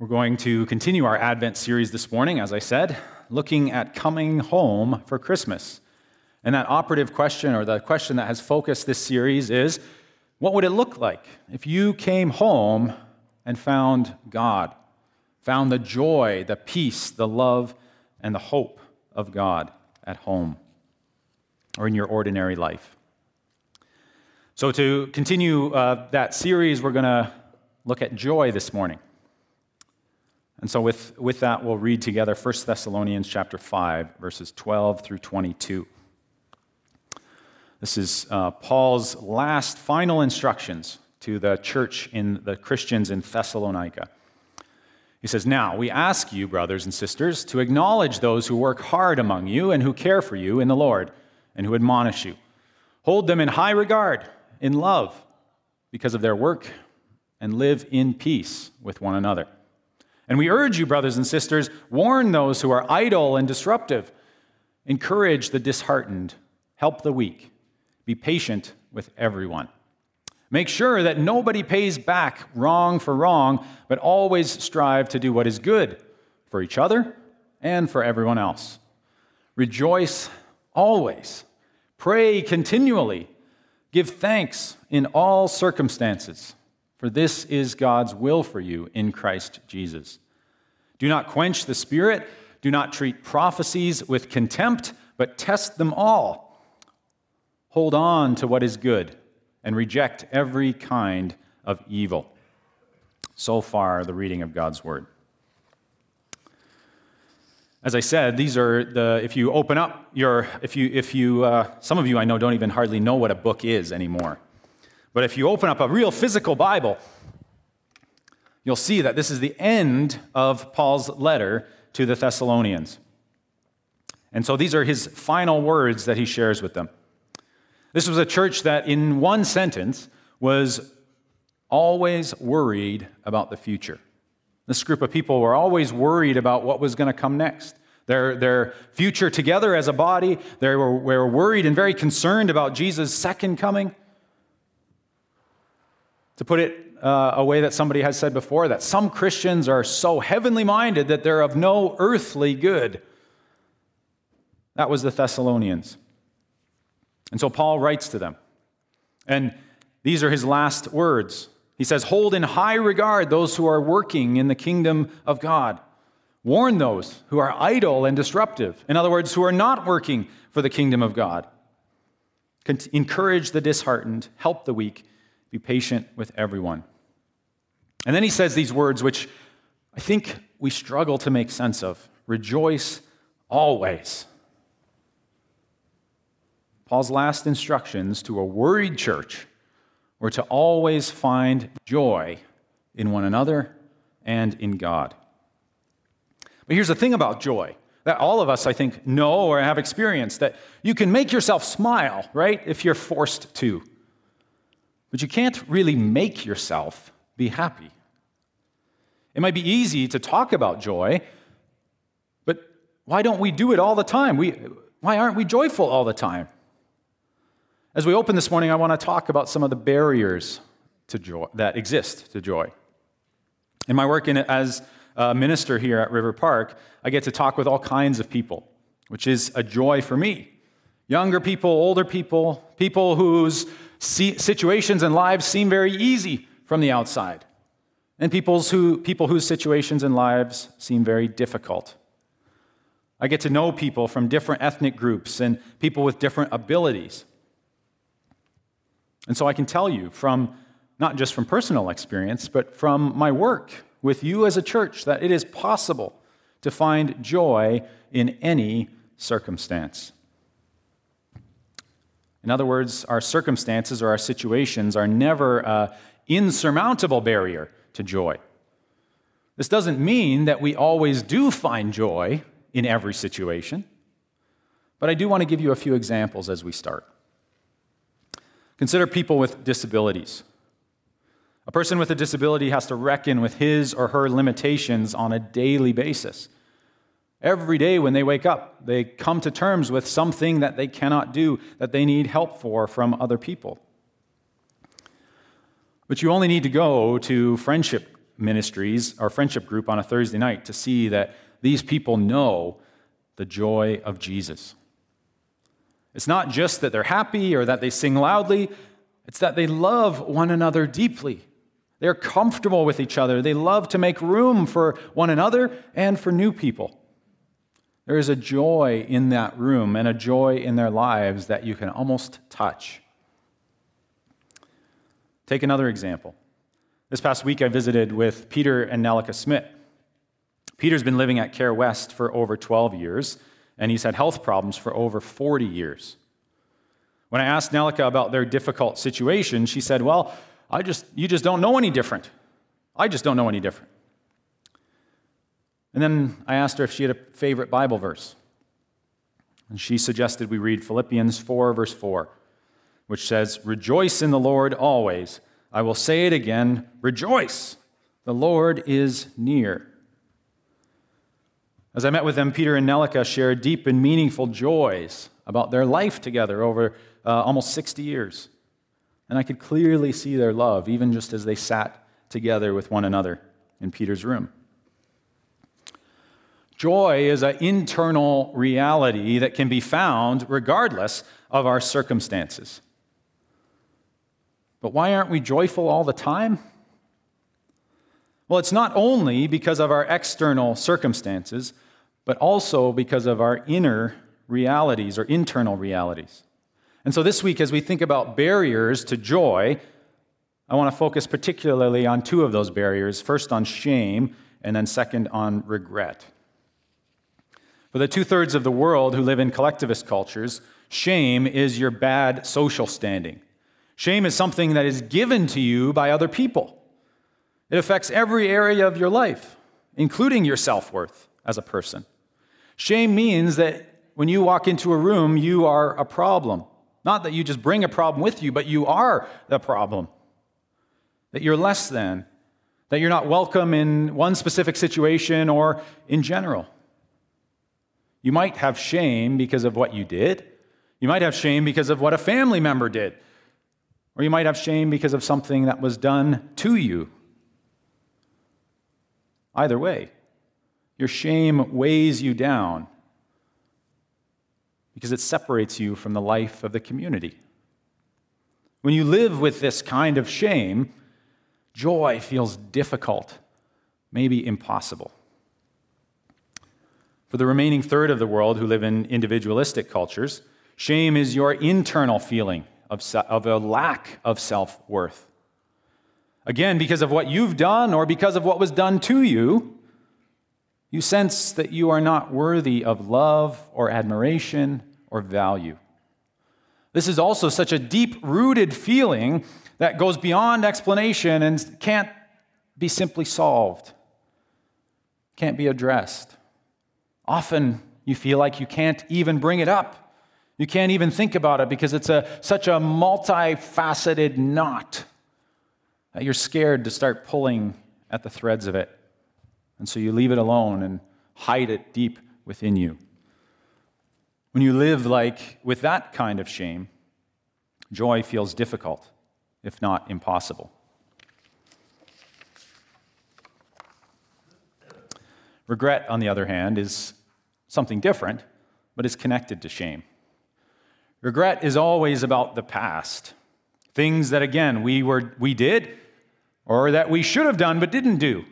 We're going to continue our Advent series this morning, as I said, looking at coming home for Christmas. And that operative question, or the question that has focused this series, is what would it look like if you came home and found God, found the joy, the peace, the love, and the hope of God at home or in your ordinary life? So, to continue uh, that series, we're going to look at joy this morning. And so with, with that, we'll read together 1 Thessalonians chapter 5, verses 12 through 22. This is uh, Paul's last final instructions to the church in the Christians in Thessalonica. He says, Now we ask you, brothers and sisters, to acknowledge those who work hard among you and who care for you in the Lord and who admonish you. Hold them in high regard, in love, because of their work, and live in peace with one another. And we urge you, brothers and sisters, warn those who are idle and disruptive, encourage the disheartened, help the weak, be patient with everyone. Make sure that nobody pays back wrong for wrong, but always strive to do what is good for each other and for everyone else. Rejoice always, pray continually, give thanks in all circumstances for this is God's will for you in Christ Jesus. Do not quench the Spirit, do not treat prophecies with contempt, but test them all. Hold on to what is good and reject every kind of evil. So far, the reading of God's Word. As I said, these are the, if you open up your, if you, if you, uh, some of you I know don't even hardly know what a book is anymore. But if you open up a real physical Bible, you'll see that this is the end of Paul's letter to the Thessalonians. And so these are his final words that he shares with them. This was a church that, in one sentence, was always worried about the future. This group of people were always worried about what was going to come next. Their, their future together as a body, they were, were worried and very concerned about Jesus' second coming. To put it uh, a way that somebody has said before, that some Christians are so heavenly minded that they're of no earthly good. That was the Thessalonians. And so Paul writes to them. And these are his last words. He says, Hold in high regard those who are working in the kingdom of God. Warn those who are idle and disruptive. In other words, who are not working for the kingdom of God. Encourage the disheartened, help the weak, be patient with everyone. And then he says these words, which I think we struggle to make sense of rejoice always. Paul's last instructions to a worried church were to always find joy in one another and in God. But here's the thing about joy that all of us, I think, know or have experienced that you can make yourself smile, right, if you're forced to. But you can't really make yourself be happy. It might be easy to talk about joy, but why don't we do it all the time? We, why aren't we joyful all the time? As we open this morning, I want to talk about some of the barriers to joy that exist to joy. In my work in, as a minister here at River Park, I get to talk with all kinds of people, which is a joy for me. Younger people, older people, people whose situations and lives seem very easy from the outside, and people's who, people whose situations and lives seem very difficult. I get to know people from different ethnic groups and people with different abilities. And so I can tell you from not just from personal experience, but from my work with you as a church that it is possible to find joy in any circumstance. In other words, our circumstances or our situations are never an insurmountable barrier to joy. This doesn't mean that we always do find joy in every situation, but I do want to give you a few examples as we start. Consider people with disabilities. A person with a disability has to reckon with his or her limitations on a daily basis. Every day when they wake up, they come to terms with something that they cannot do, that they need help for from other people. But you only need to go to friendship ministries, or friendship group on a Thursday night, to see that these people know the joy of Jesus. It's not just that they're happy or that they sing loudly, it's that they love one another deeply. They're comfortable with each other. They love to make room for one another and for new people. There is a joy in that room and a joy in their lives that you can almost touch. Take another example. This past week, I visited with Peter and Nellika Smith. Peter's been living at Carewest for over 12 years, and he's had health problems for over 40 years. When I asked Nellika about their difficult situation, she said, Well, I just, you just don't know any different. I just don't know any different. And then I asked her if she had a favorite Bible verse. And she suggested we read Philippians 4, verse 4, which says, Rejoice in the Lord always. I will say it again, rejoice. The Lord is near. As I met with them, Peter and Nellika shared deep and meaningful joys about their life together over uh, almost 60 years. And I could clearly see their love, even just as they sat together with one another in Peter's room. Joy is an internal reality that can be found regardless of our circumstances. But why aren't we joyful all the time? Well, it's not only because of our external circumstances, but also because of our inner realities or internal realities. And so this week, as we think about barriers to joy, I want to focus particularly on two of those barriers first on shame, and then second on regret. For the two thirds of the world who live in collectivist cultures, shame is your bad social standing. Shame is something that is given to you by other people. It affects every area of your life, including your self worth as a person. Shame means that when you walk into a room, you are a problem. Not that you just bring a problem with you, but you are the problem. That you're less than. That you're not welcome in one specific situation or in general. You might have shame because of what you did. You might have shame because of what a family member did. Or you might have shame because of something that was done to you. Either way, your shame weighs you down because it separates you from the life of the community. When you live with this kind of shame, joy feels difficult, maybe impossible. For the remaining third of the world who live in individualistic cultures, shame is your internal feeling of, of a lack of self worth. Again, because of what you've done or because of what was done to you, you sense that you are not worthy of love or admiration or value. This is also such a deep rooted feeling that goes beyond explanation and can't be simply solved, can't be addressed. Often you feel like you can't even bring it up. You can't even think about it because it's a, such a multifaceted knot that you're scared to start pulling at the threads of it. And so you leave it alone and hide it deep within you. When you live like with that kind of shame, joy feels difficult, if not impossible. Regret, on the other hand, is something different, but is connected to shame. Regret is always about the past. Things that, again, we, were, we did or that we should have done but didn't do.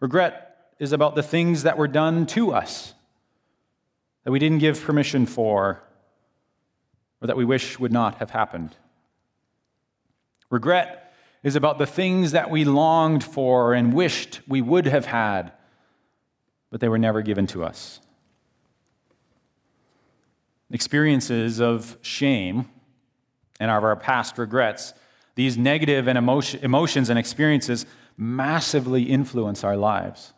Regret is about the things that were done to us that we didn't give permission for or that we wish would not have happened. Regret is about the things that we longed for and wished we would have had, but they were never given to us. Experiences of shame and of our past regrets, these negative and emotion, emotions and experiences massively influence our lives.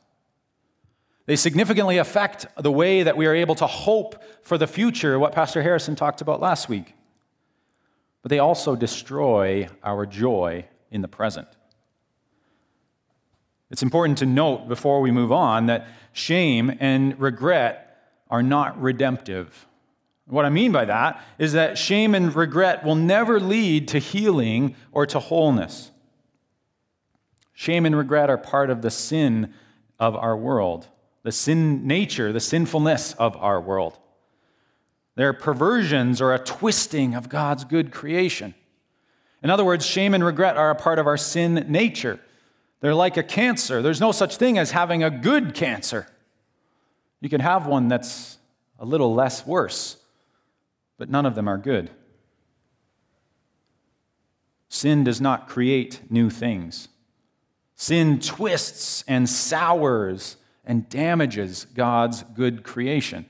They significantly affect the way that we are able to hope for the future, what Pastor Harrison talked about last week. But they also destroy our joy in the present. It's important to note before we move on that shame and regret are not redemptive. What I mean by that is that shame and regret will never lead to healing or to wholeness. Shame and regret are part of the sin of our world, the sin nature, the sinfulness of our world. They're perversions or a twisting of God's good creation. In other words, shame and regret are a part of our sin nature. They're like a cancer. There's no such thing as having a good cancer. You can have one that's a little less worse, but none of them are good. Sin does not create new things. Sin twists and sours and damages God's good creation.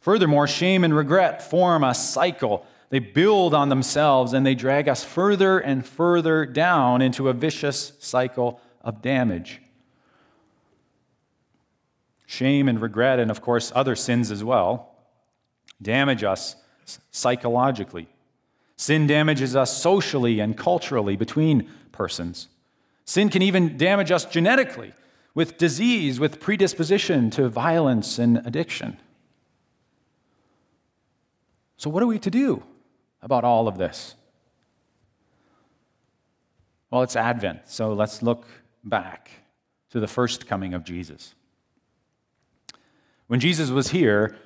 Furthermore, shame and regret form a cycle. They build on themselves and they drag us further and further down into a vicious cycle of damage. Shame and regret, and of course, other sins as well, damage us psychologically. Sin damages us socially and culturally between persons. Sin can even damage us genetically with disease, with predisposition to violence and addiction. So, what are we to do about all of this? Well, it's Advent, so let's look back to the first coming of Jesus. When Jesus was here,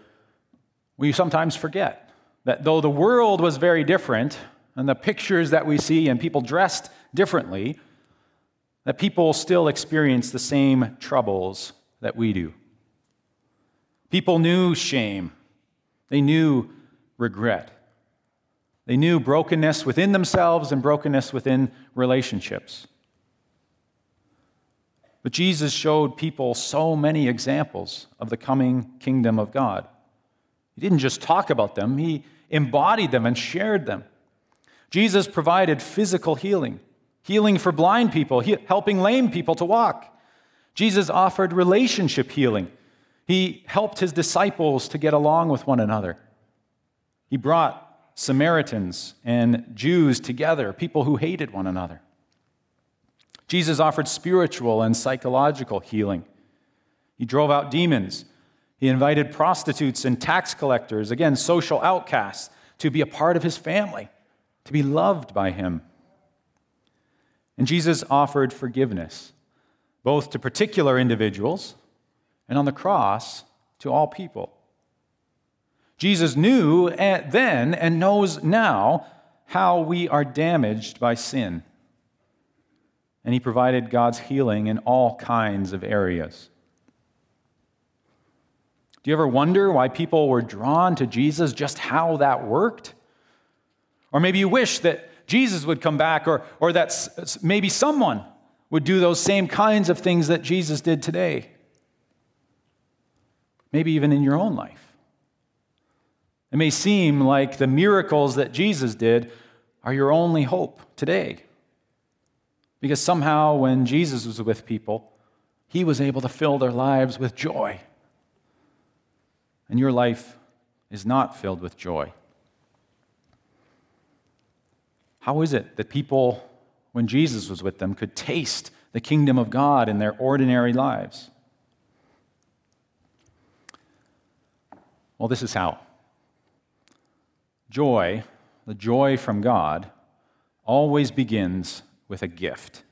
we sometimes forget that though the world was very different, and the pictures that we see and people dressed differently, that people still experience the same troubles that we do. People knew shame, they knew regret, they knew brokenness within themselves and brokenness within relationships. But Jesus showed people so many examples of the coming kingdom of God. He didn't just talk about them, he embodied them and shared them. Jesus provided physical healing healing for blind people, helping lame people to walk. Jesus offered relationship healing. He helped his disciples to get along with one another. He brought Samaritans and Jews together, people who hated one another. Jesus offered spiritual and psychological healing. He drove out demons. He invited prostitutes and tax collectors, again, social outcasts, to be a part of his family, to be loved by him. And Jesus offered forgiveness, both to particular individuals and on the cross to all people. Jesus knew then and knows now how we are damaged by sin. And he provided God's healing in all kinds of areas. Do you ever wonder why people were drawn to Jesus, just how that worked? Or maybe you wish that Jesus would come back, or, or that maybe someone would do those same kinds of things that Jesus did today. Maybe even in your own life. It may seem like the miracles that Jesus did are your only hope today. Because somehow, when Jesus was with people, he was able to fill their lives with joy. And your life is not filled with joy. How is it that people, when Jesus was with them, could taste the kingdom of God in their ordinary lives? Well, this is how. Joy, the joy from God, always begins with a gift.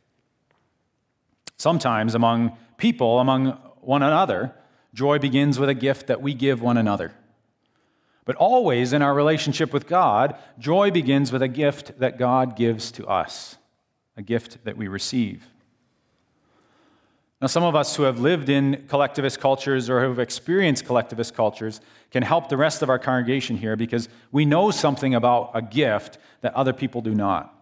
Sometimes among people, among one another, joy begins with a gift that we give one another. But always in our relationship with God, joy begins with a gift that God gives to us, a gift that we receive. Now, some of us who have lived in collectivist cultures or have experienced collectivist cultures can help the rest of our congregation here because we know something about a gift that other people do not.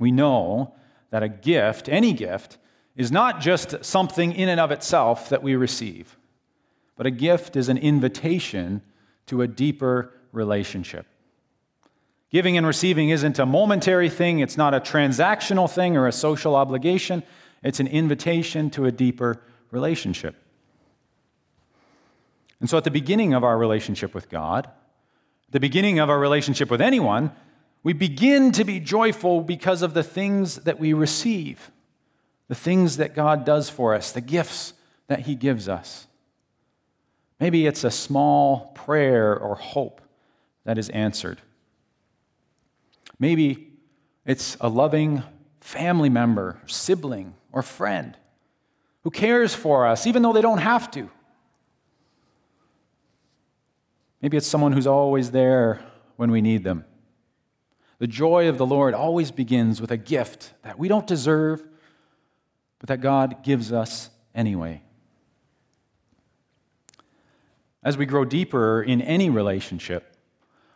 We know that a gift, any gift, is not just something in and of itself that we receive, but a gift is an invitation to a deeper relationship. Giving and receiving isn't a momentary thing, it's not a transactional thing or a social obligation, it's an invitation to a deeper relationship. And so, at the beginning of our relationship with God, the beginning of our relationship with anyone, we begin to be joyful because of the things that we receive, the things that God does for us, the gifts that He gives us. Maybe it's a small prayer or hope that is answered. Maybe it's a loving family member, sibling, or friend who cares for us, even though they don't have to. Maybe it's someone who's always there when we need them. The joy of the Lord always begins with a gift that we don't deserve, but that God gives us anyway. As we grow deeper in any relationship,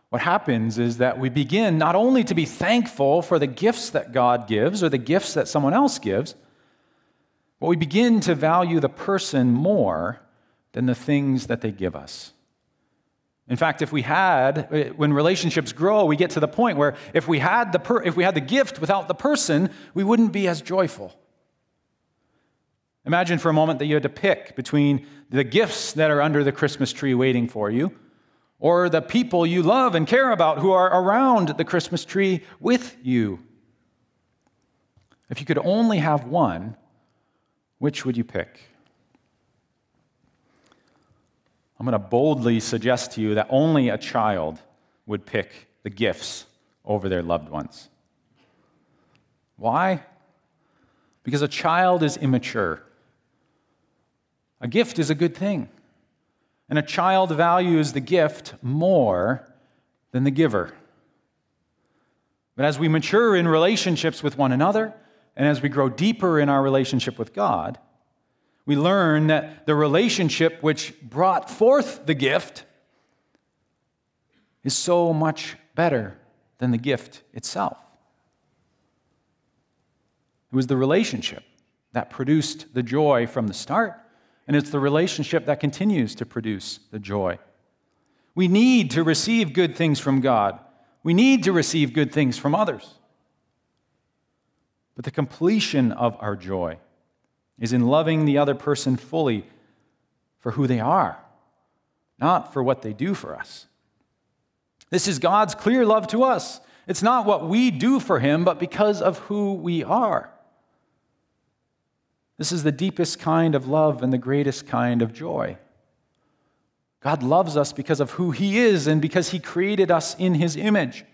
what happens is that we begin not only to be thankful for the gifts that God gives or the gifts that someone else gives, but we begin to value the person more than the things that they give us. In fact, if we had, eh, when relationships grow, we get to the point where if we had the, per, if we had the gift without the person, we wouldn't be as joyful. Imagine for a moment that you had to pick between the gifts that are under the Christmas tree waiting for you or the people you love and care about who are around the Christmas tree with you. If you could only have one, which would you pick? I'm going to boldly suggest to you that only a child would pick the gifts over their loved ones. Why? Because a child is immature. A gift is a good thing. And a child values the gift more than the giver. But as we mature in relationships with one another, and as we grow deeper in our relationship with God, we learn that the relationship which brought forth the gift is so much better than the gift itself. It was the relationship that produced the joy from the start, and it's the relationship that continues to produce the joy. We need to receive good things from God, we need to receive good things from others. But the completion of our joy is in loving the other person fully for who they are, not for what they do for us. This is God's clear love to us. It's not what we do for Him, but because of who we are. This is the deepest kind of love and the greatest kind of joy. God loves us because of who He is and because He created us in His image,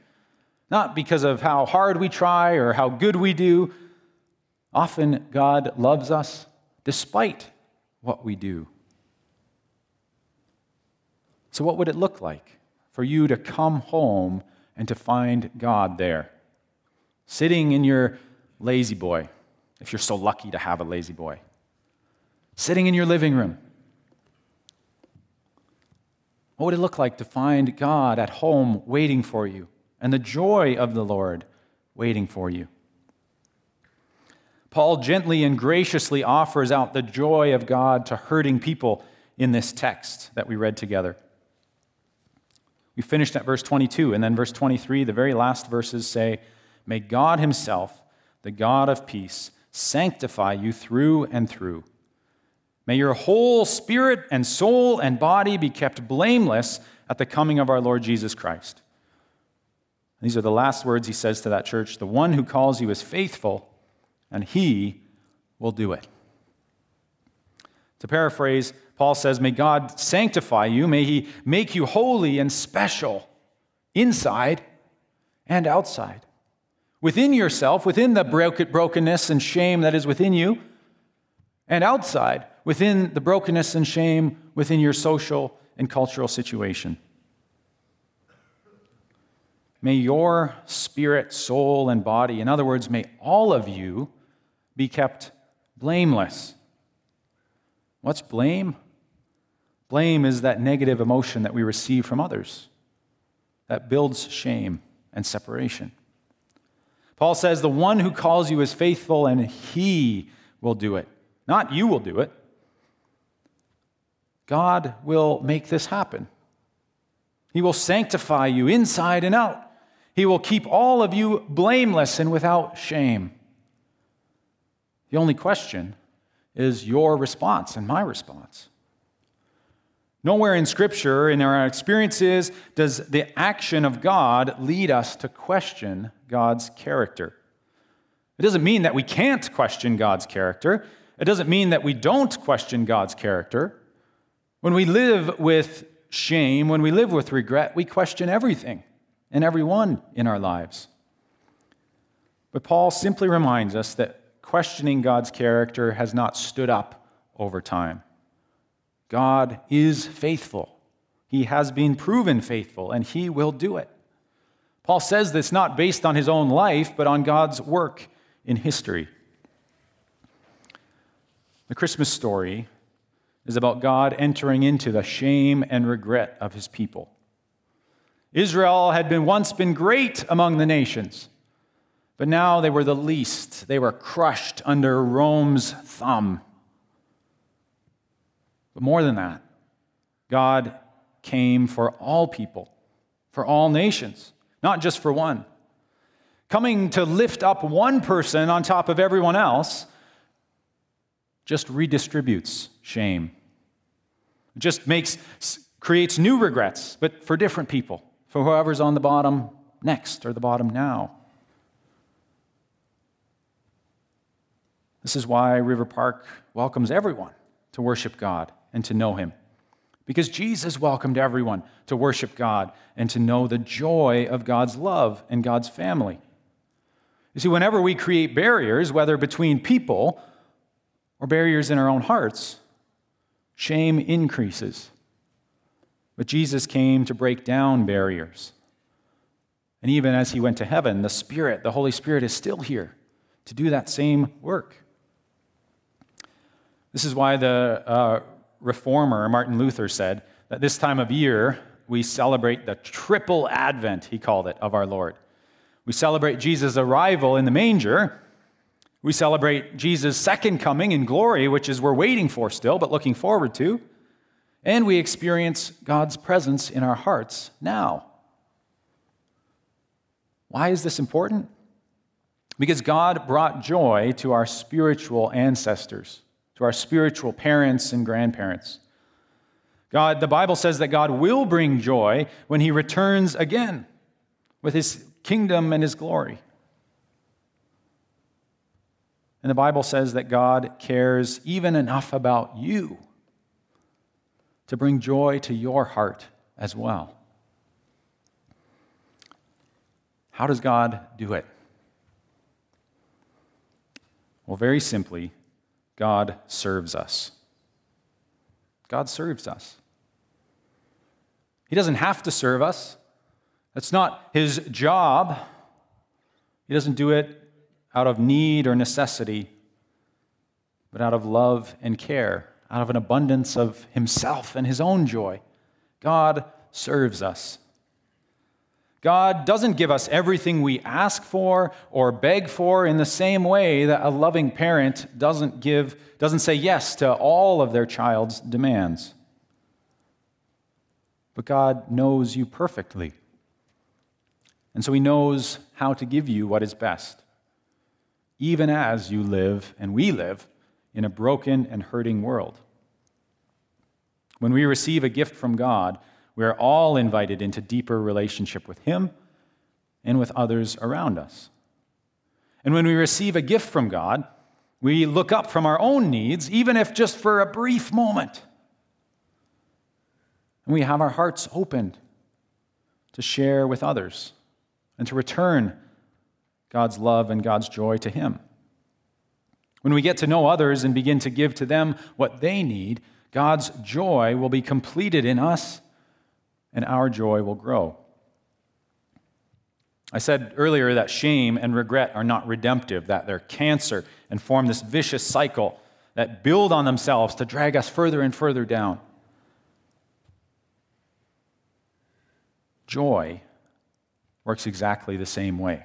not because of how hard we try or how good we do, Often, God loves us despite what we do. So, what would it look like for you to come home and to find God there? Sitting in your La-Z-Boy, if you're so lucky to have a La-Z-Boy, sitting in your living room. What would it look like to find God at home waiting for you and the joy of the Lord waiting for you? Paul gently and graciously offers out the joy of God to hurting people in this text that we read together. We finished at verse 22, and then verse 23, the very last verses say, May God Himself, the God of peace, sanctify you through and through. May your whole spirit and soul and body be kept blameless at the coming of our Lord Jesus Christ. These are the last words he says to that church. The one who calls you is faithful and he will do it. To paraphrase, Paul says, May God sanctify you, may he make you holy and special inside and outside. Within yourself, within the brokenness and shame that is within you, and outside, within the brokenness and shame within your social and cultural situation. May your spirit, soul, and body, in other words, may all of you be kept blameless. What's blame? Blame is that negative emotion that we receive from others that builds shame and separation. Paul says, The one who calls you is faithful, and he will do it. Not you will do it. God will make this happen. He will sanctify you inside and out. He will keep all of you blameless and without shame. The only question is your response and my response. Nowhere in Scripture, in our experiences, does the action of God lead us to question God's character. It doesn't mean that we can't question God's character. It doesn't mean that we don't question God's character. When we live with shame, when we live with regret, we question everything and everyone in our lives. But Paul simply reminds us that questioning God's character has not stood up over time. God is faithful. He has been proven faithful, and he will do it. Paul says this not based on his own life, but on God's work in history. The Christmas story is about God entering into the shame and regret of his people. Israel had been once been great among the nations, but now they were the least. They were crushed under Rome's thumb. But more than that, God came for all people, for all nations, not just for one. Coming to lift up one person on top of everyone else just redistributes shame. It just makes creates new regrets, but for different people, for whoever's on the bottom next or the bottom now. This is why River Park welcomes everyone to worship God and to know Him. Because Jesus welcomed everyone to worship God and to know the joy of God's love and God's family. You see, whenever we create barriers, whether between people or barriers in our own hearts, shame increases. But Jesus came to break down barriers. And even as he went to heaven, the Spirit, the Holy Spirit, is still here to do that same work. This is why the uh, reformer Martin Luther said that this time of year we celebrate the triple advent, he called it, of our Lord. We celebrate Jesus' arrival in the manger. We celebrate Jesus' second coming in glory, which is we're waiting for still, but looking forward to. And we experience God's presence in our hearts now. Why is this important? Because God brought joy to our spiritual ancestors to our spiritual parents and grandparents. God, the Bible says that God will bring joy when he returns again with his kingdom and his glory. And the Bible says that God cares even enough about you to bring joy to your heart as well. How does God do it? Well, very simply, God serves us. God serves us. He doesn't have to serve us. That's not his job. He doesn't do it out of need or necessity, but out of love and care, out of an abundance of himself and his own joy. God serves us. God doesn't give us everything we ask for or beg for in the same way that a loving parent doesn't give doesn't say yes to all of their child's demands. But God knows you perfectly. And so he knows how to give you what is best. Even as you live and we live in a broken and hurting world. When we receive a gift from God, we are all invited into deeper relationship with Him and with others around us. And when we receive a gift from God, we look up from our own needs, even if just for a brief moment. And we have our hearts opened to share with others and to return God's love and God's joy to Him. When we get to know others and begin to give to them what they need, God's joy will be completed in us and our joy will grow. I said earlier that shame and regret are not redemptive, that they're cancer and form this vicious cycle that build on themselves to drag us further and further down. Joy works exactly the same way.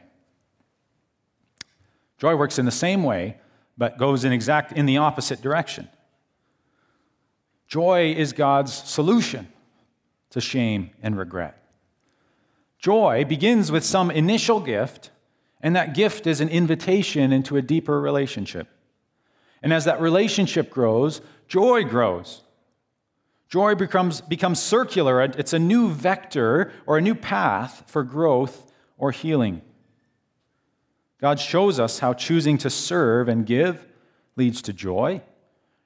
Joy works in the same way, but goes in exact in the opposite direction. Joy is God's solution to shame and regret. Joy begins with some initial gift, and that gift is an invitation into a deeper relationship. And as that relationship grows, joy grows. Joy becomes, becomes circular, it's a new vector or a new path for growth or healing. God shows us how choosing to serve and give leads to joy,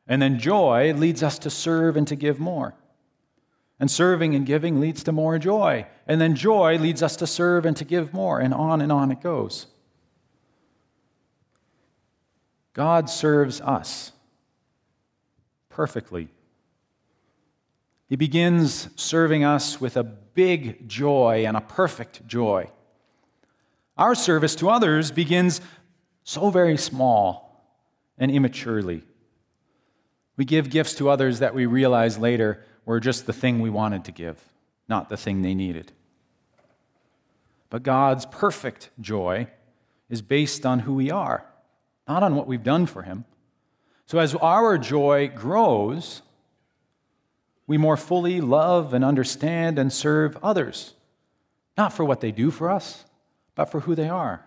and then joy leads us to serve and to give more. And serving and giving leads to more joy. And then joy leads us to serve and to give more. And on and on it goes. God serves us perfectly. He begins serving us with a big joy and a perfect joy. Our service to others begins so very small and immaturely. We give gifts to others that we realize later were just the thing we wanted to give, not the thing they needed. But God's perfect joy is based on who we are, not on what we've done for Him. So as our joy grows, we more fully love and understand and serve others, not for what they do for us, but for who they are.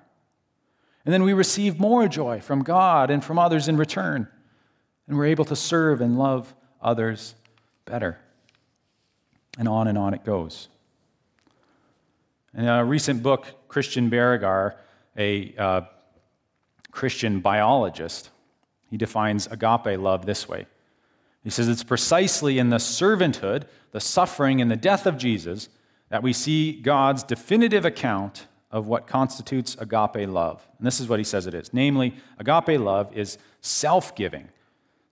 And then we receive more joy from God and from others in return, and we're able to serve and love others better. And on and on it goes. In a recent book, Christian Berger, a uh, Christian biologist, he defines agape love this way. He says it's precisely in the servanthood, the suffering, and the death of Jesus that we see God's definitive account of what constitutes agape love. And this is what he says it is. Namely, agape love is self giving,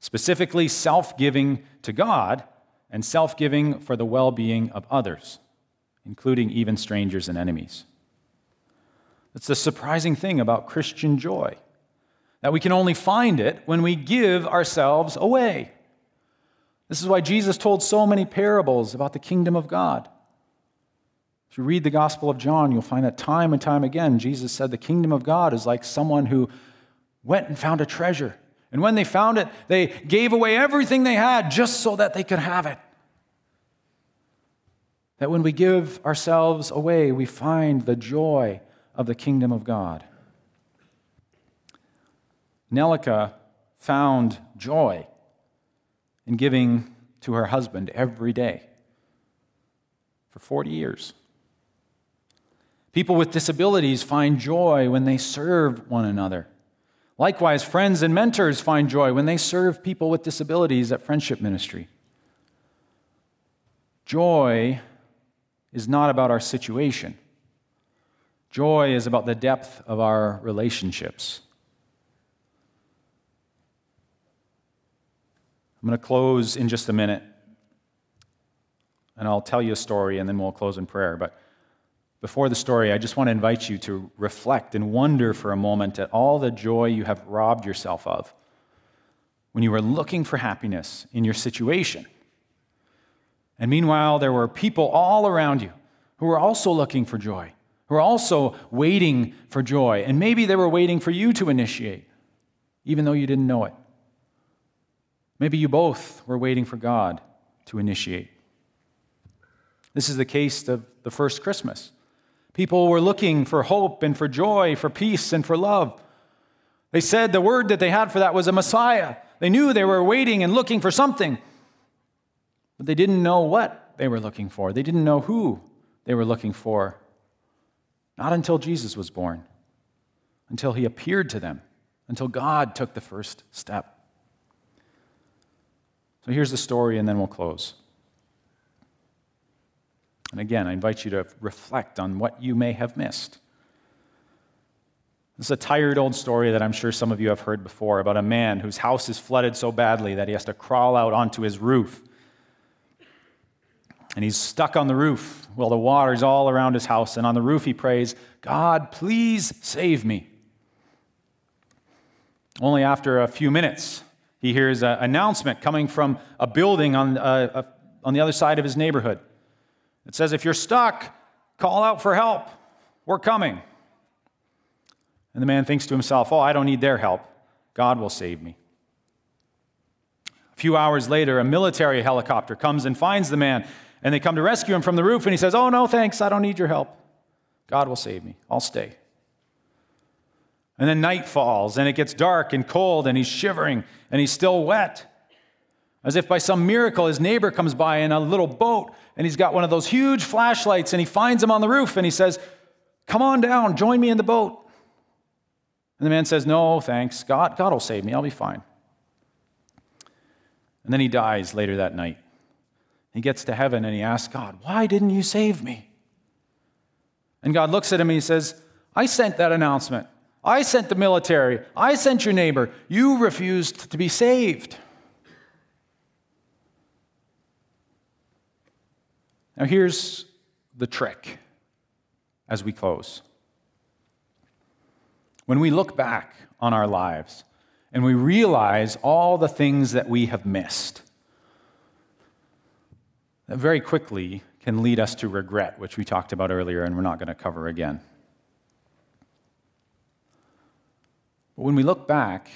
specifically self giving to God and self giving for the well being of others, including even strangers and enemies. That's the surprising thing about Christian joy, that we can only find it when we give ourselves away. This is why Jesus told so many parables about the kingdom of God. If you read the Gospel of John, you'll find that time and time again, Jesus said the kingdom of God is like someone who went and found a treasure. And when they found it, they gave away everything they had just so that they could have it. That when we give ourselves away, we find the joy of the kingdom of God. Nellika found joy in giving to her husband every day for 40 years. People with disabilities find joy when they serve one another. Likewise, friends and mentors find joy when they serve people with disabilities at Friendship Ministry. Joy is not about our situation. Joy is about the depth of our relationships. I'm going to close in just a minute, and I'll tell you a story, and then we'll close in prayer. But before the story, I just want to invite you to reflect and wonder for a moment at all the joy you have robbed yourself of when you were looking for happiness in your situation. And meanwhile, there were people all around you who were also looking for joy, who were also waiting for joy. And maybe they were waiting for you to initiate, even though you didn't know it. Maybe you both were waiting for God to initiate. This is the case of the first Christmas. People were looking for hope and for joy, for peace and for love. They said the word that they had for that was a Messiah. They knew they were waiting and looking for something, but they didn't know what they were looking for. They didn't know who they were looking for. Not until Jesus was born, until he appeared to them, until God took the first step. So here's the story, and then we'll close. And again, I invite you to reflect on what you may have missed. This is a tired old story that I'm sure some of you have heard before about a man whose house is flooded so badly that he has to crawl out onto his roof. And he's stuck on the roof while the water's all around his house. And on the roof, he prays, God, please save me. Only after a few minutes, he hears an announcement coming from a building on, uh, uh, on the other side of his neighborhood. It says, If you're stuck, call out for help. We're coming. And the man thinks to himself, Oh, I don't need their help. God will save me. A few hours later, a military helicopter comes and finds the man, and they come to rescue him from the roof, and he says, Oh, no, thanks. I don't need your help. God will save me. I'll stay. And then night falls, and it gets dark and cold, and he's shivering, and he's still wet. As if by some miracle, his neighbor comes by in a little boat, and he's got one of those huge flashlights, and he finds him on the roof, and he says, Come on down, join me in the boat. And the man says, No, thanks. God, God will save me. I'll be fine. And then he dies later that night. He gets to heaven and he asks God, Why didn't you save me? And God looks at him and he says, I sent that announcement. I sent the military. I sent your neighbor. You refused to be saved. Now, here's the trick as we close. When we look back on our lives and we realize all the things that we have missed, that very quickly can lead us to regret, which we talked about earlier and we're not going to cover again. But when we look back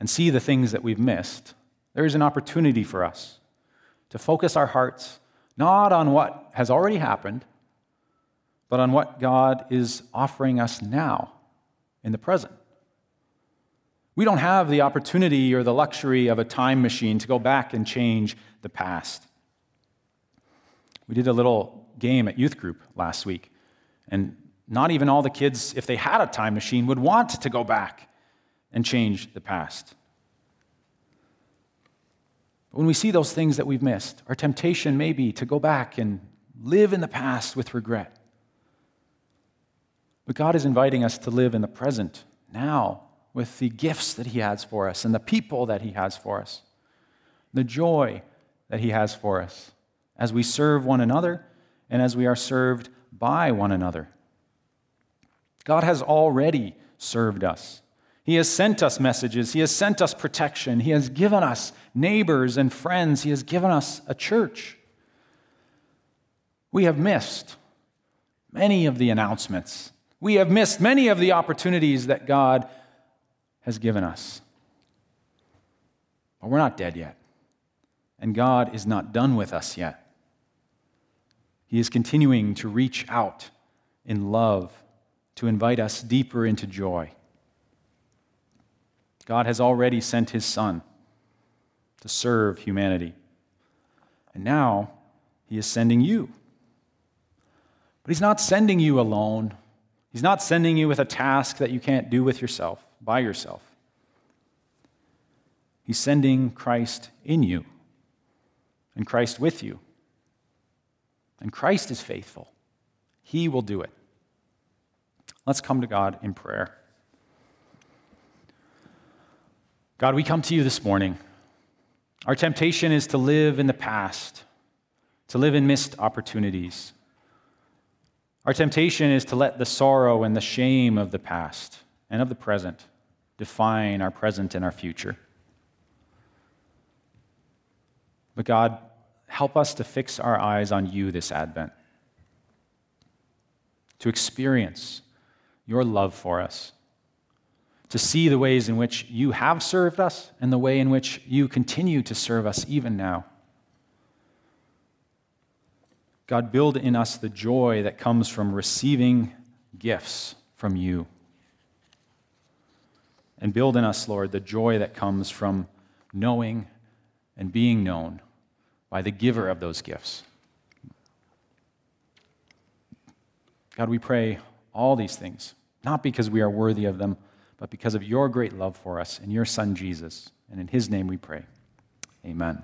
and see the things that we've missed, there is an opportunity for us to focus our hearts not on what has already happened, but on what God is offering us now in the present. We don't have the opportunity or the luxury of a time machine to go back and change the past. We did a little game at youth group last week, and not even all the kids, if they had a time machine, would want to go back and change the past. When we see those things that we've missed, our temptation may be to go back and live in the past with regret. But God is inviting us to live in the present, now, with the gifts that He has for us and the people that He has for us, the joy that He has for us as we serve one another and as we are served by one another. God has already served us. He has sent us messages. He has sent us protection. He has given us neighbors and friends. He has given us a church. We have missed many of the announcements. We have missed many of the opportunities that God has given us. But we're not dead yet. And God is not done with us yet. He is continuing to reach out in love to invite us deeper into joy. God has already sent his Son to serve humanity. And now he is sending you. But he's not sending you alone. He's not sending you with a task that you can't do with yourself, by yourself. He's sending Christ in you and Christ with you. And Christ is faithful. He will do it. Let's come to God in prayer. God, we come to you this morning. Our temptation is to live in the past, to live in missed opportunities. Our temptation is to let the sorrow and the shame of the past and of the present define our present and our future. But God, help us to fix our eyes on you this Advent, to experience your love for us, to see the ways in which you have served us and the way in which you continue to serve us even now. God, build in us the joy that comes from receiving gifts from you. And build in us, Lord, the joy that comes from knowing and being known by the giver of those gifts. God, we pray all these things, not because we are worthy of them, but because of your great love for us and your Son, Jesus. And in his name we pray. Amen.